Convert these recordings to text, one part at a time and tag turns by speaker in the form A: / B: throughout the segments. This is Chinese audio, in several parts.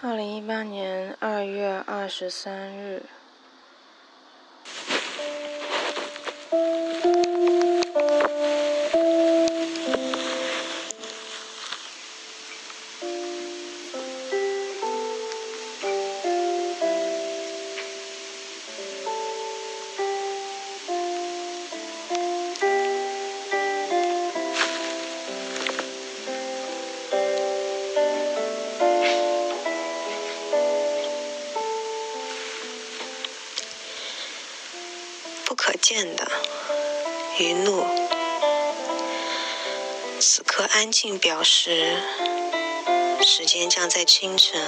A: 二零一八年二月二十三日。
B: 静，表示时间将在清晨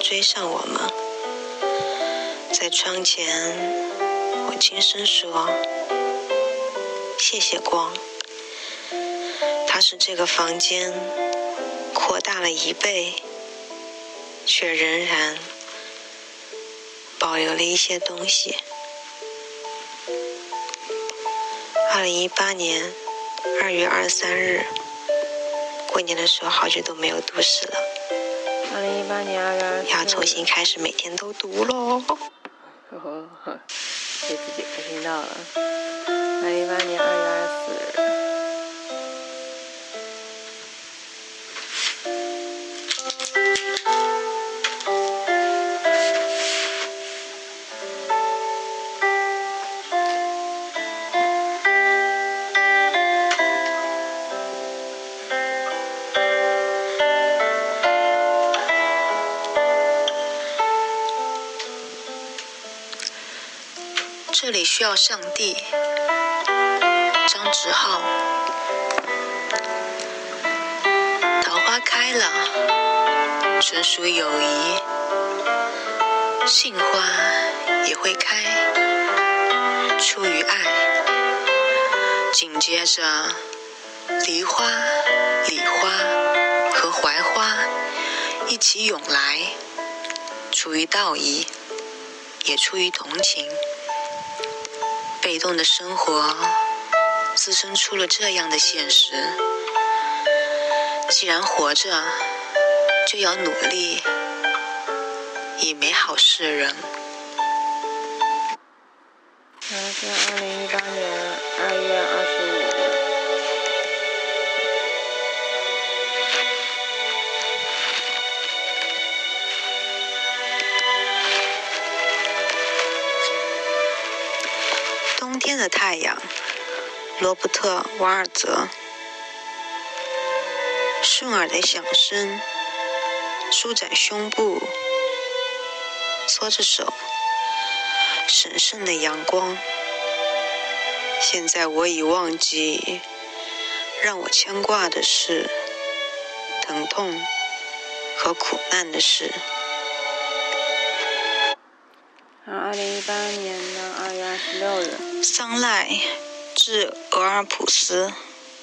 B: 追上我们。在窗前，我轻声说：“谢谢光，它使这个房间扩大了一倍，却仍然保留了一些东西。”二零一八年二月二十三日，过年的时候好久都没有读诗了。
A: 二零一八年二月二十
B: 要重新开始，每天都读喽。
A: 呵呵呵，给自己开心到了。二零一八年二月二十四日。
B: 这里需要上帝。张志浩，桃花开了，纯属友谊。杏花也会开，出于爱。紧接着，梨花、李花和槐花一起涌来，出于道义，也出于同情。被动的生活滋生出了这样的现实。既然活着，就要努力，以美好示人。
A: 然后是二零一八年二月二十五日。
B: 冬天的太阳，罗伯特·瓦尔泽。顺耳的响声，舒展胸部，搓着手，神圣的阳光。现在我已忘记，让我牵挂的是疼痛和苦难的事。
A: 二零一八年的二月二十六日。
B: 桑赖致俄尔普斯，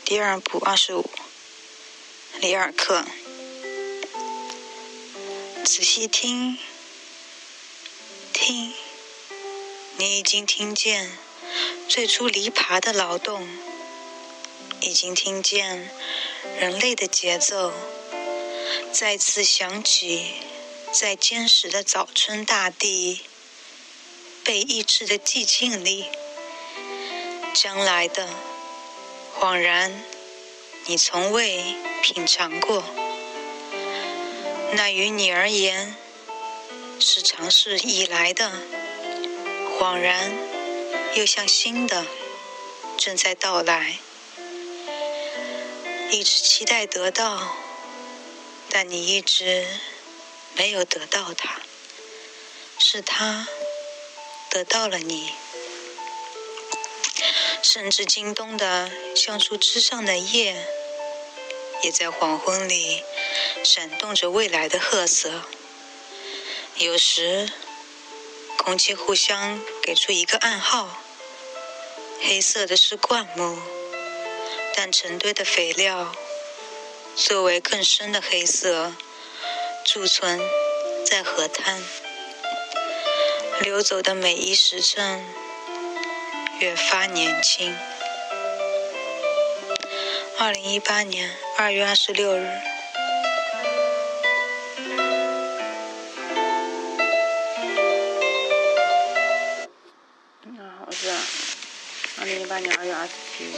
B: 第二部二十五。里尔克，仔细听，听，你已经听见最初犁耙的劳动，已经听见人类的节奏再次响起，在坚实的早春大地被抑制的寂静里。将来的，恍然，你从未品尝过。那于你而言，是尝试以来的，恍然，又像新的，正在到来。一直期待得到，但你一直没有得到它，是它得到了你。甚至京东的橡树枝上的叶，也在黄昏里闪动着未来的褐色。有时，空气互相给出一个暗号：黑色的是灌木，但成堆的肥料作为更深的黑色贮存在河滩。流走的每一时辰。越发年轻。二零一八年二月二十六日。
A: 那好像二零一八年二月二十七日。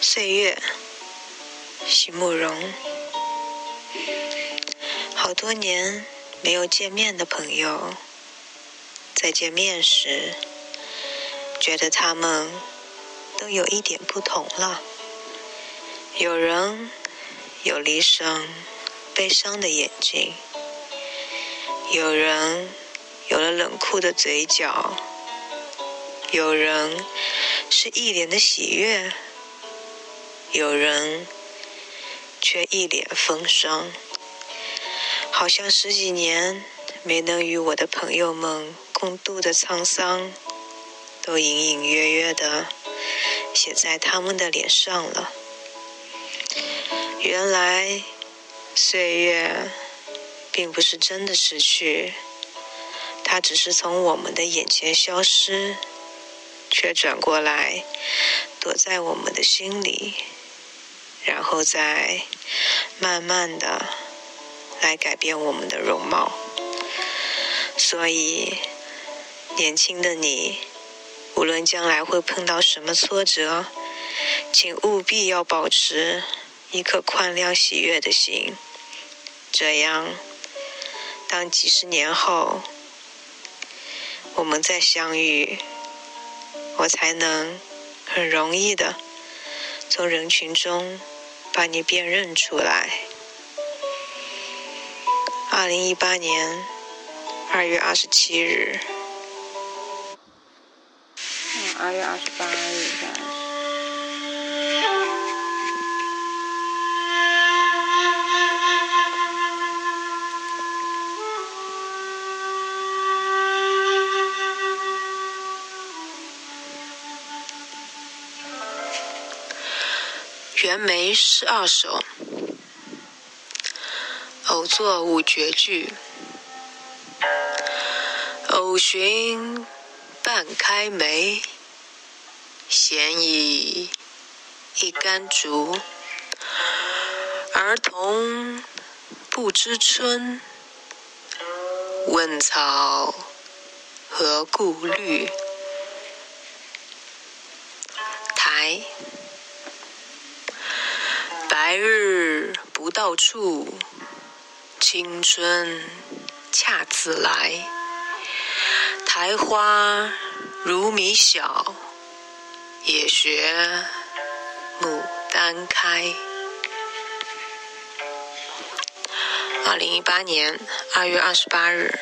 B: 岁月席慕容。好多年没有见面的朋友，在见面时，觉得他们都有一点不同了。有人有离伤悲伤的眼睛，有人有了冷酷的嘴角，有人是一脸的喜悦，有人却一脸风霜，好像十几年没能与我的朋友们共度的沧桑，都隐隐约约的写在他们的脸上了。原来，岁月并不是真的失去，它只是从我们的眼前消失，却转过来躲在我们的心里，然后再慢慢的来改变我们的容貌。所以，年轻的你，无论将来会碰到什么挫折，请务必要保持。一颗宽谅、喜悦的心，这样，当几十年后我们再相遇，我才能很容易的从人群中把你辨认出来。二零一八年二月二十七日，
A: 嗯，二月二十八日。
B: 袁枚诗二首，偶作五绝句。偶寻半开梅，闲倚一竿竹。儿童不知春，问草何故绿？台。白日不到处，青春恰自来。苔花如米小，也学牡丹开。二零一八年二月二十八日。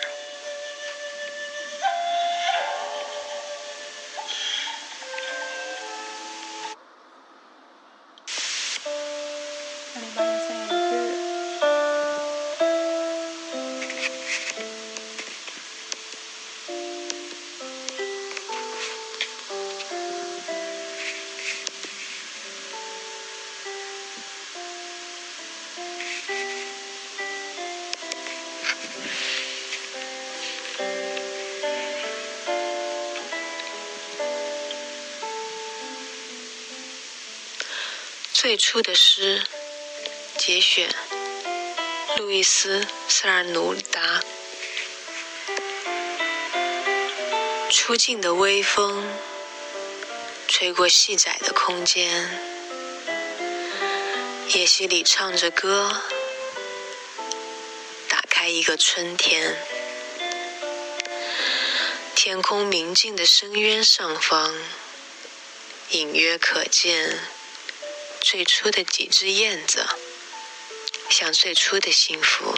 B: 最初的诗节选，路易斯·塞尔努达。初静的微风，吹过细窄的空间，夜溪里唱着歌，个春天。天空明净的深渊上方，隐约可见。最初的几只燕子，像最初的幸福，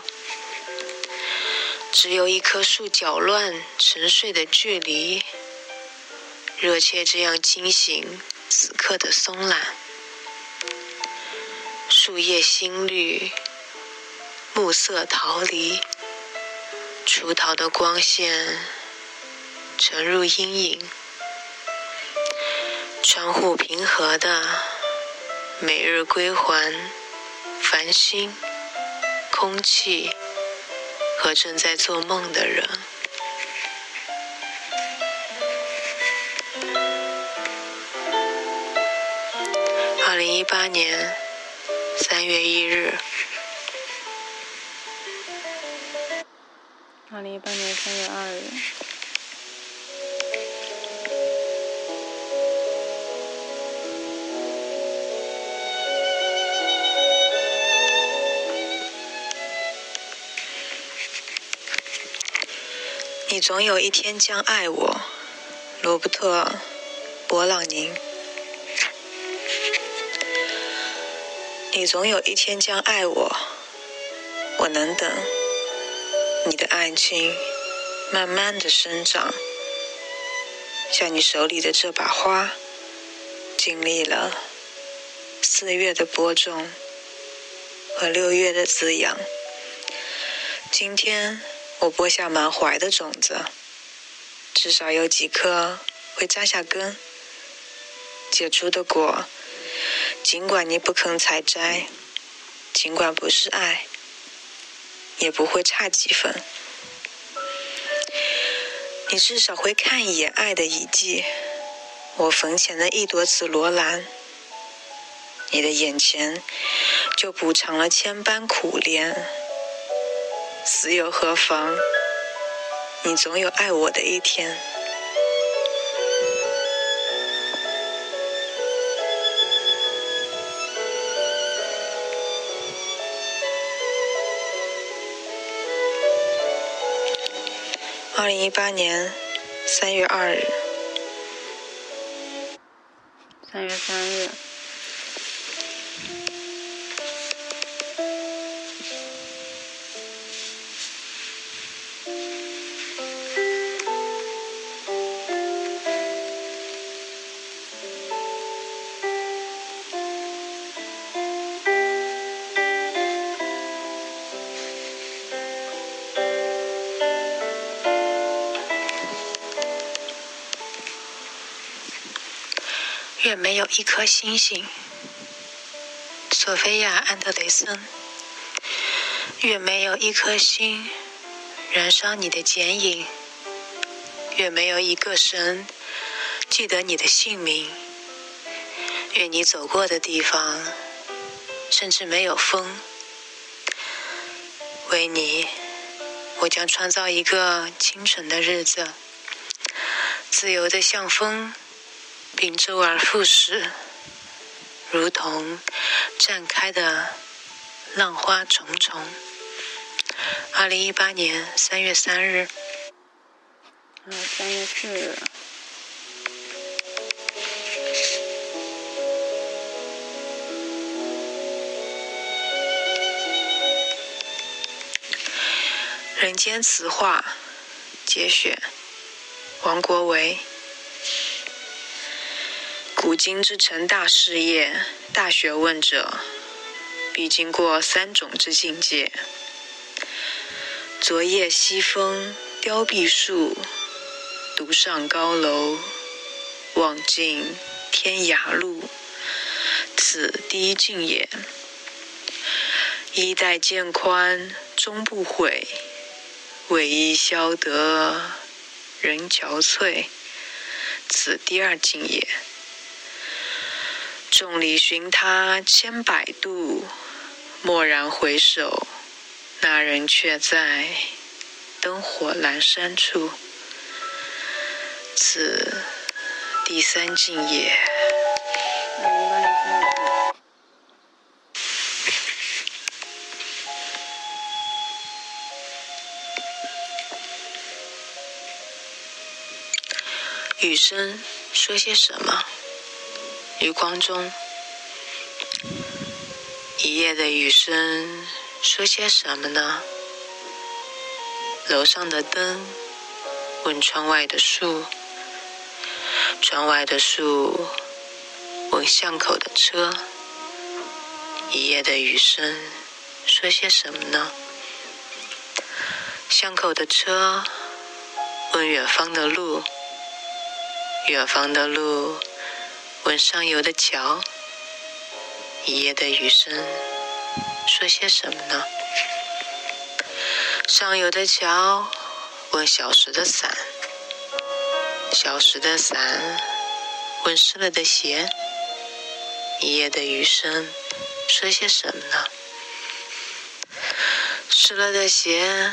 B: 只有一棵树搅乱沉睡的距离，热切这样惊醒此刻的松懒。树叶新绿，暮色逃离，出逃的光线沉入阴影，窗户平和的。每日归还繁星、空气和正在做梦的人。二零一八年三月一日。
A: 二零一八年三月二日。
B: 你总有一天将爱我，罗伯特·勃朗宁。你总有一天将爱我，我能等。你的爱情慢慢的生长，像你手里的这把花，经历了四月的播种和六月的滋养。今天。我播下满怀的种子，至少有几颗会扎下根，结出的果，尽管你不肯采摘，尽管不是爱，也不会差几分。你至少会看一眼爱的遗迹，我坟前的一朵紫罗兰，你的眼前就补偿了千般苦恋。死又何妨？你总有爱我的一天。二零一八年三月二日，
A: 三月三日。
B: 一颗星星，索菲亚·安德雷森。越没有一颗星燃烧你的剪影，越没有一个神记得你的姓名。愿你走过的地方，甚至没有风。为你，我将创造一个清晨的日子，自由的像风。并周而复始，如同绽开的浪花重重。二零一八年三月三日，
A: 嗯，三月四日。
B: 人间词话节选，王国维。古今之成大事业、大学问者，必经过三种之境界：昨夜西风凋碧树，独上高楼，望尽天涯路。此第一境也。衣带渐宽终不悔，为伊消得人憔悴。此第二境也。众里寻他千百度，蓦然回首，那人却在灯火阑珊处。此第三境也。雨声说些什么？余光中，一夜的雨声说些什么呢？楼上的灯问窗外的树，窗外的树问巷口的车。一夜的雨声说些什么呢？巷口的车问远方的路，远方的路。问上游的桥，一夜的雨声说些什么呢？上游的桥问小时的伞，小时的伞问湿了的鞋，一夜的雨声说些什么呢？湿了的鞋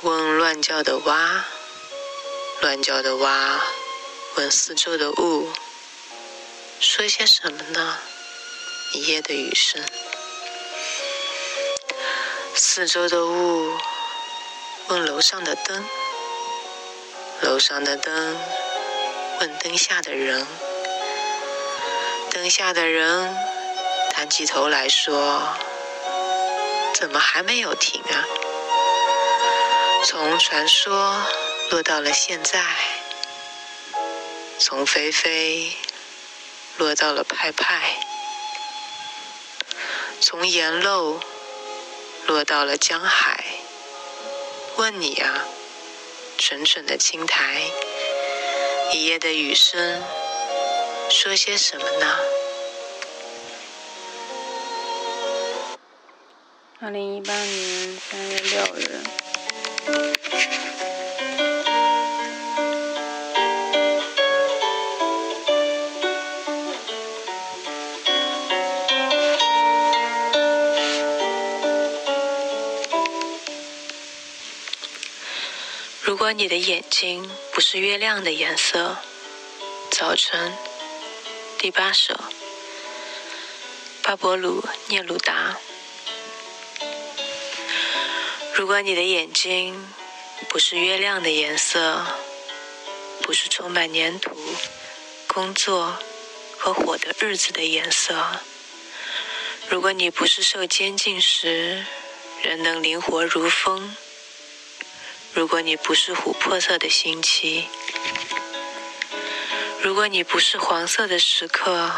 B: 问乱叫的蛙，乱叫的蛙问四周的雾，说些什么呢？一夜的雨声。四周的雾问楼上的灯，楼上的灯问灯下的人，灯下的人抬起头来说：“怎么还没有停啊？”从传说落到了现在，从飞飞落到了派派，从沿漏落到了江海。问你啊，蠢蠢的青苔，一夜的雨声，说些什么呢？
A: 二零一八年三月六日。
B: 如果你的眼睛不是月亮的颜色，早晨，第八首，巴勃鲁聂鲁达。如果你的眼睛不是月亮的颜色，不是充满粘土、工作和火的日子的颜色，如果你不是受监禁时仍能灵活如风，如果你不是琥珀色的星期，如果你不是黄色的时刻，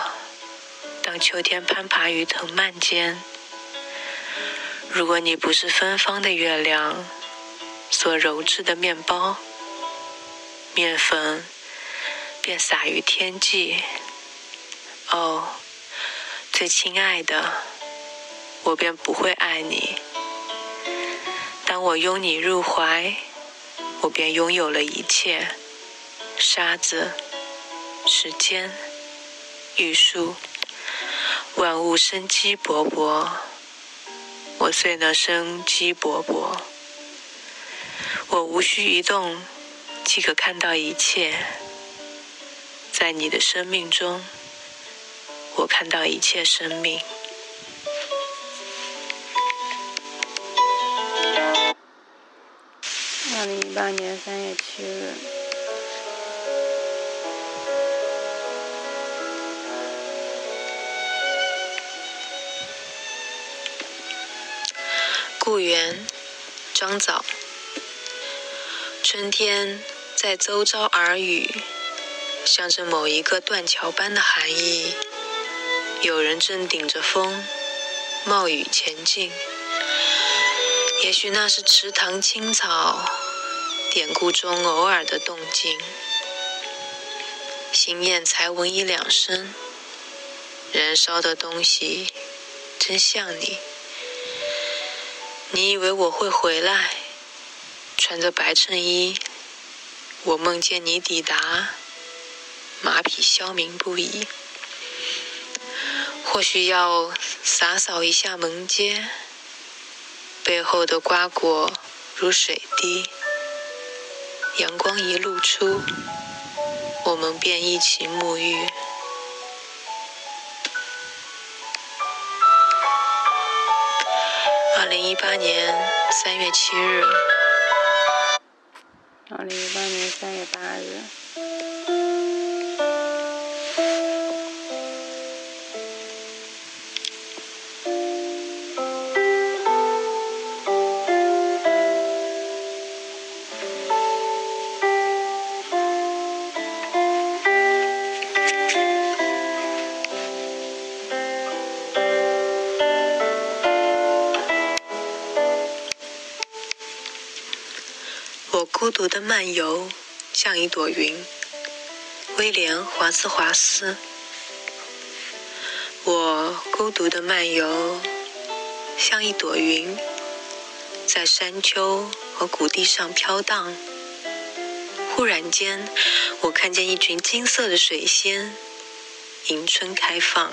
B: 当秋天攀爬于藤蔓间，如果你不是芬芳的月亮所揉制的面包，面粉便洒于天际。哦，最亲爱的，我便不会爱你。当我拥你入怀，我便拥有了一切：沙子、时间、玉树，万物生机勃勃。我虽能生机勃勃，我无需移动，即可看到一切。在你的生命中，我看到一切生命。
A: 二零一八年三月七日。
B: 故园，张枣。春天在周遭耳语，像着某一个断桥般的寒意。有人正顶着风，冒雨前进。也许那是池塘青草典故中偶尔的动静。心燕才闻一两声，燃烧的东西真像你。你以为我会回来？穿着白衬衣，我梦见你抵达，马匹消鸣不已。或许要洒扫一下门街，背后的瓜果如水滴，阳光一露出，我们便一起沐浴。二零一八年三月七日。
A: 二零一八年三月八日。
B: 的漫游，像一朵云。威廉·华兹华斯。我孤独的漫游，像一朵云，在山丘和谷地上飘荡。忽然间，我看见一群金色的水仙，迎春开放，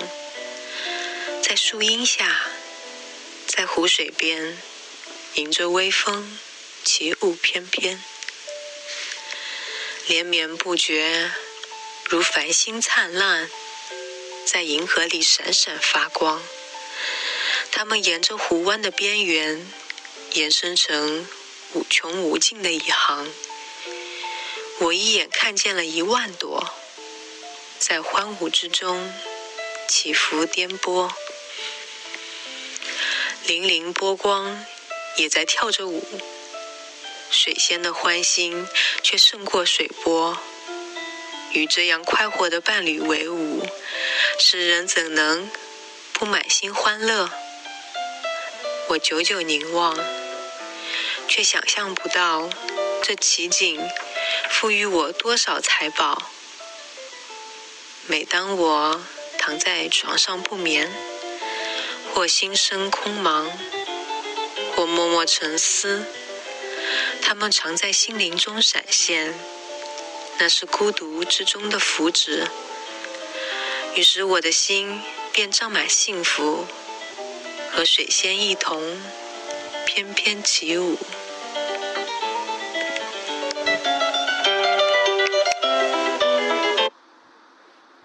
B: 在树荫下，在湖水边，迎着微风，起舞翩翩，连绵不绝，如繁星灿烂，在银河里闪闪发光。它们沿着湖湾的边缘，延伸成无穷无尽的一行。我一眼看见了一万朵，在欢舞之中起伏颠簸，粼粼波光也在跳着舞。水仙的欢欣却胜过水波。与这样快活的伴侣为伍，世人怎能不满心欢乐？我久久凝望，却想象不到这奇景赋予我多少财宝。每当我躺在床上不眠，或心生空茫，或默默沉思，它们常在心灵中闪现。那是孤独之中的福祉，于是我的心便胀满幸福，和水仙一同翩翩起舞。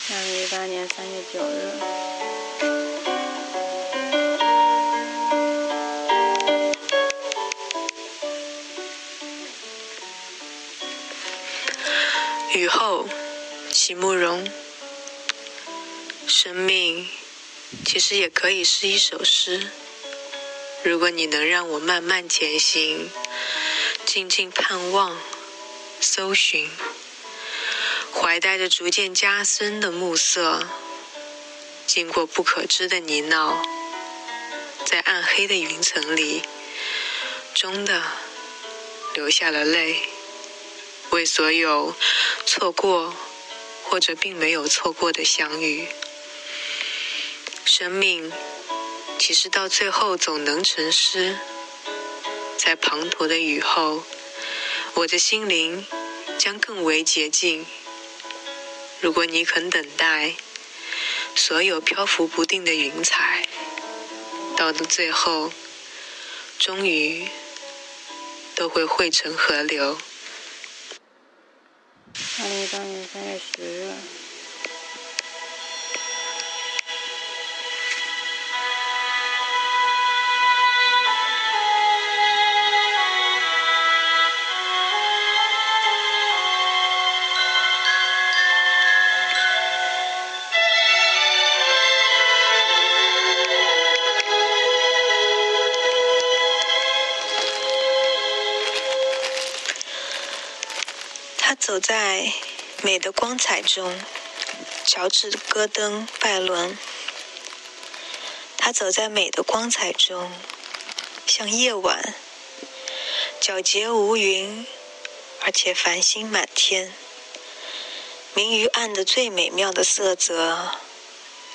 A: 二零一八年三月九日。
B: 其实也可以是一首诗。如果你能让我慢慢前行，静静盼望，搜寻，怀带着逐渐加深的暮色，经过不可知的泥淖，在暗黑的云层里，终的流下了泪。为所有错过或者并没有错过的相遇，生命其实到最后总能成诗。在滂沱的雨后，我的心灵将更为洁净。如果你肯等待，所有漂浮不定的云彩，到了最后，终于都会汇成河流。
A: 二零一八年三月十日。
B: 走在美的光彩中，乔治·戈登·拜伦。他走在美的光彩中，像夜晚，皎洁无云，而且繁星满天。明于暗的最美妙的色泽，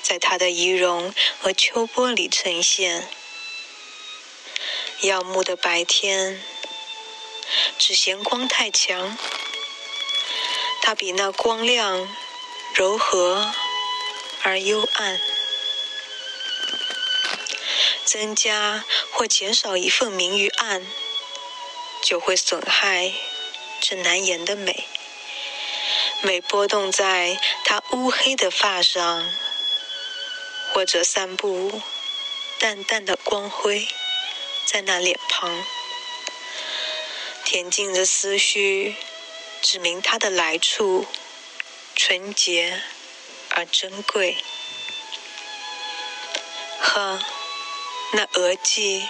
B: 在他的仪容和秋波里呈现。耀目的白天，只嫌光太强。它比那光亮、柔和而幽暗，增加或减少一份明与暗，就会损害这难言的美。美波动在它乌黑的发上，或者散布淡淡的光辉在那脸庞，恬静的思绪。指明它的来处，纯洁而珍贵。呵，那额际，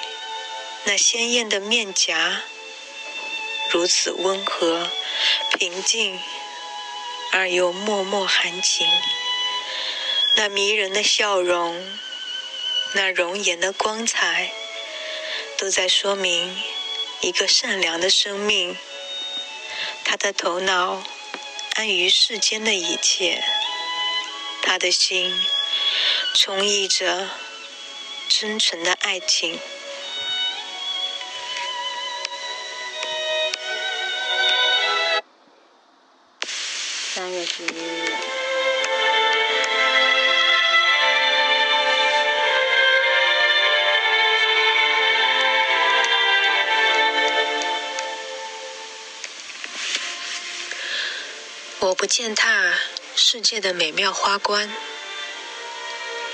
B: 那鲜艳的面颊，如此温和、平静，而又脉脉含情。那迷人的笑容，那容颜的光彩，都在说明一个善良的生命。他的头脑安于世间的一切，他的心充溢着真诚的爱情。
A: 三月十一日。
B: 践踏世界的美妙花冠，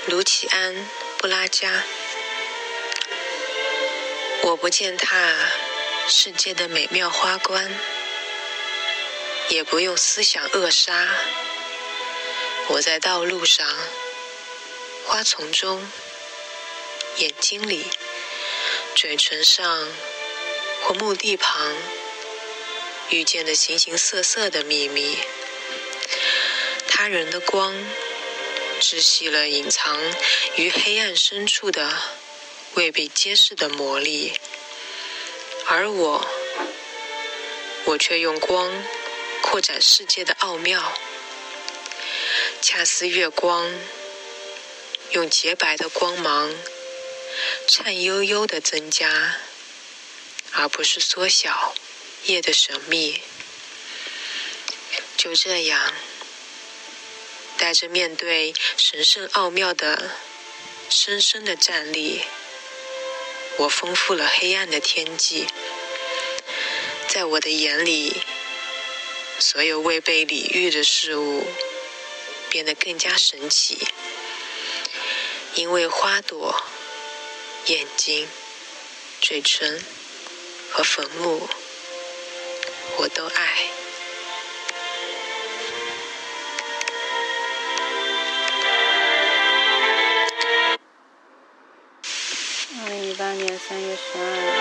B: 卢奇安·布拉加。我不践踏世界的美妙花冠，也不用思想扼杀。我在道路上、花丛中、眼睛里、嘴唇上或墓地旁遇见的形形色色的秘密。他人的光窒息了隐藏于黑暗深处的。未被揭示的魔力，而我，我却用光扩展世界的奥妙，恰似月光，用洁白的光芒，颤悠悠的增加，而不是缩小夜的神秘。就这样，带着面对神圣奥妙的深深的站立。我丰富了黑暗的天际，在我的眼里，所有未被理喻的事物变得更加神奇，因为花朵、眼睛、嘴唇和坟墓，我都爱。
A: 八年三月十二日，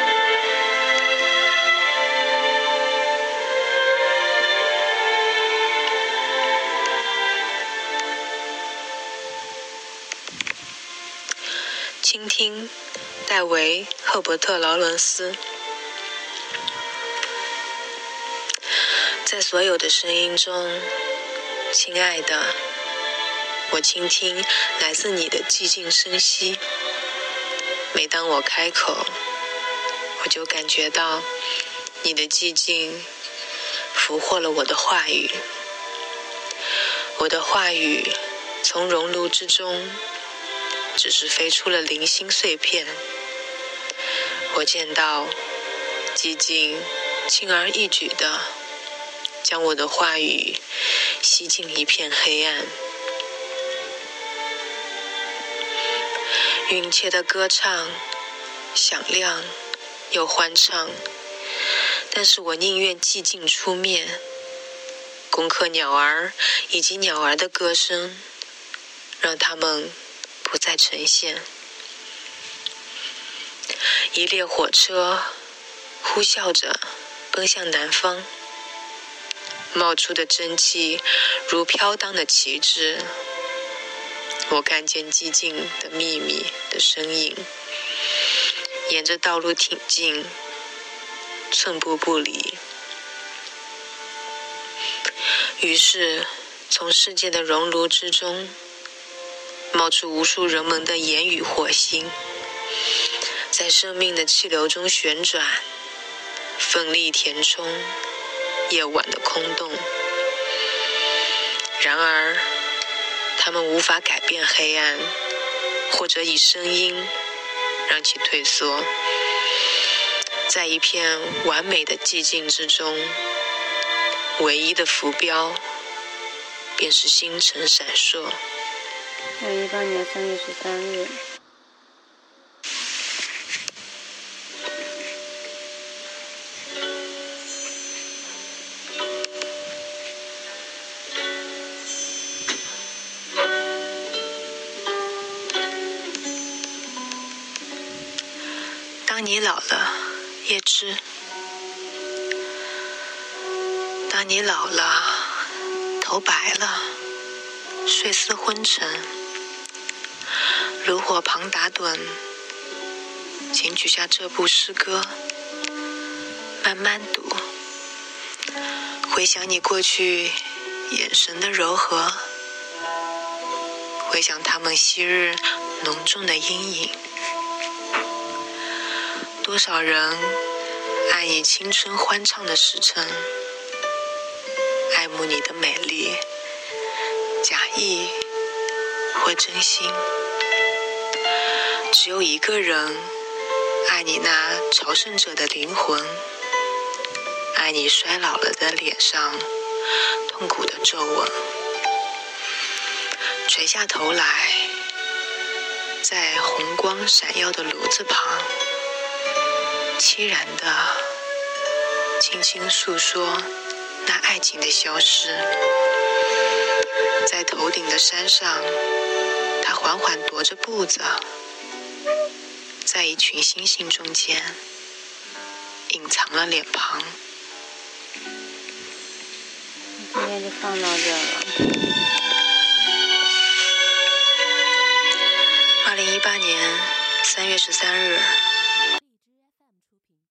B: 倾听戴维·赫伯特·劳伦斯。在所有的声音中，亲爱的，我倾听来自你的寂静声息。每当我开口，我就感觉到你的寂静俘获了我的话语。我的话语从熔炉之中只是飞出了零星碎片。我见到寂静轻而易举地将我的话语吸进一片黑暗。云雀的歌唱，响亮又欢畅，但是我宁愿寂静出面，攻克鸟儿以及鸟儿的歌声，让它们不再呈现。一列火车呼啸着奔向南方，冒出的蒸汽如飘荡的旗帜。我看见寂静的秘密的身影，沿着道路挺进，寸步不离。于是，从世界的熔炉之中，冒出无数人们的言语火星，在生命的气流中旋转，奋力填充夜晚的空洞。然而，他们无法改变黑暗，或者以声音让其退缩。在一片完美的寂静之中，唯一的浮标便是星辰闪烁。
A: 二零一八年三月十三日。
B: 老了，叶芝；当你老了，头白了，睡似昏沉。炉火旁打盹，请取下这部诗歌，慢慢读。回想你过去眼神的柔和，回想他们昔日浓重的阴影。多少人爱你青春欢畅的时辰，爱慕你的美丽，假意或真心。只有一个人爱你那朝圣者的灵魂，爱你衰老了的脸上痛苦的皱纹，垂下头来，在红光闪耀的炉子旁，凄然的轻轻诉说那爱情的消失。在头顶的山上，他缓缓踱着步子，在一群星星中间隐藏了脸庞。
A: 今天就放到这了。
B: 二零一八年三月十三日。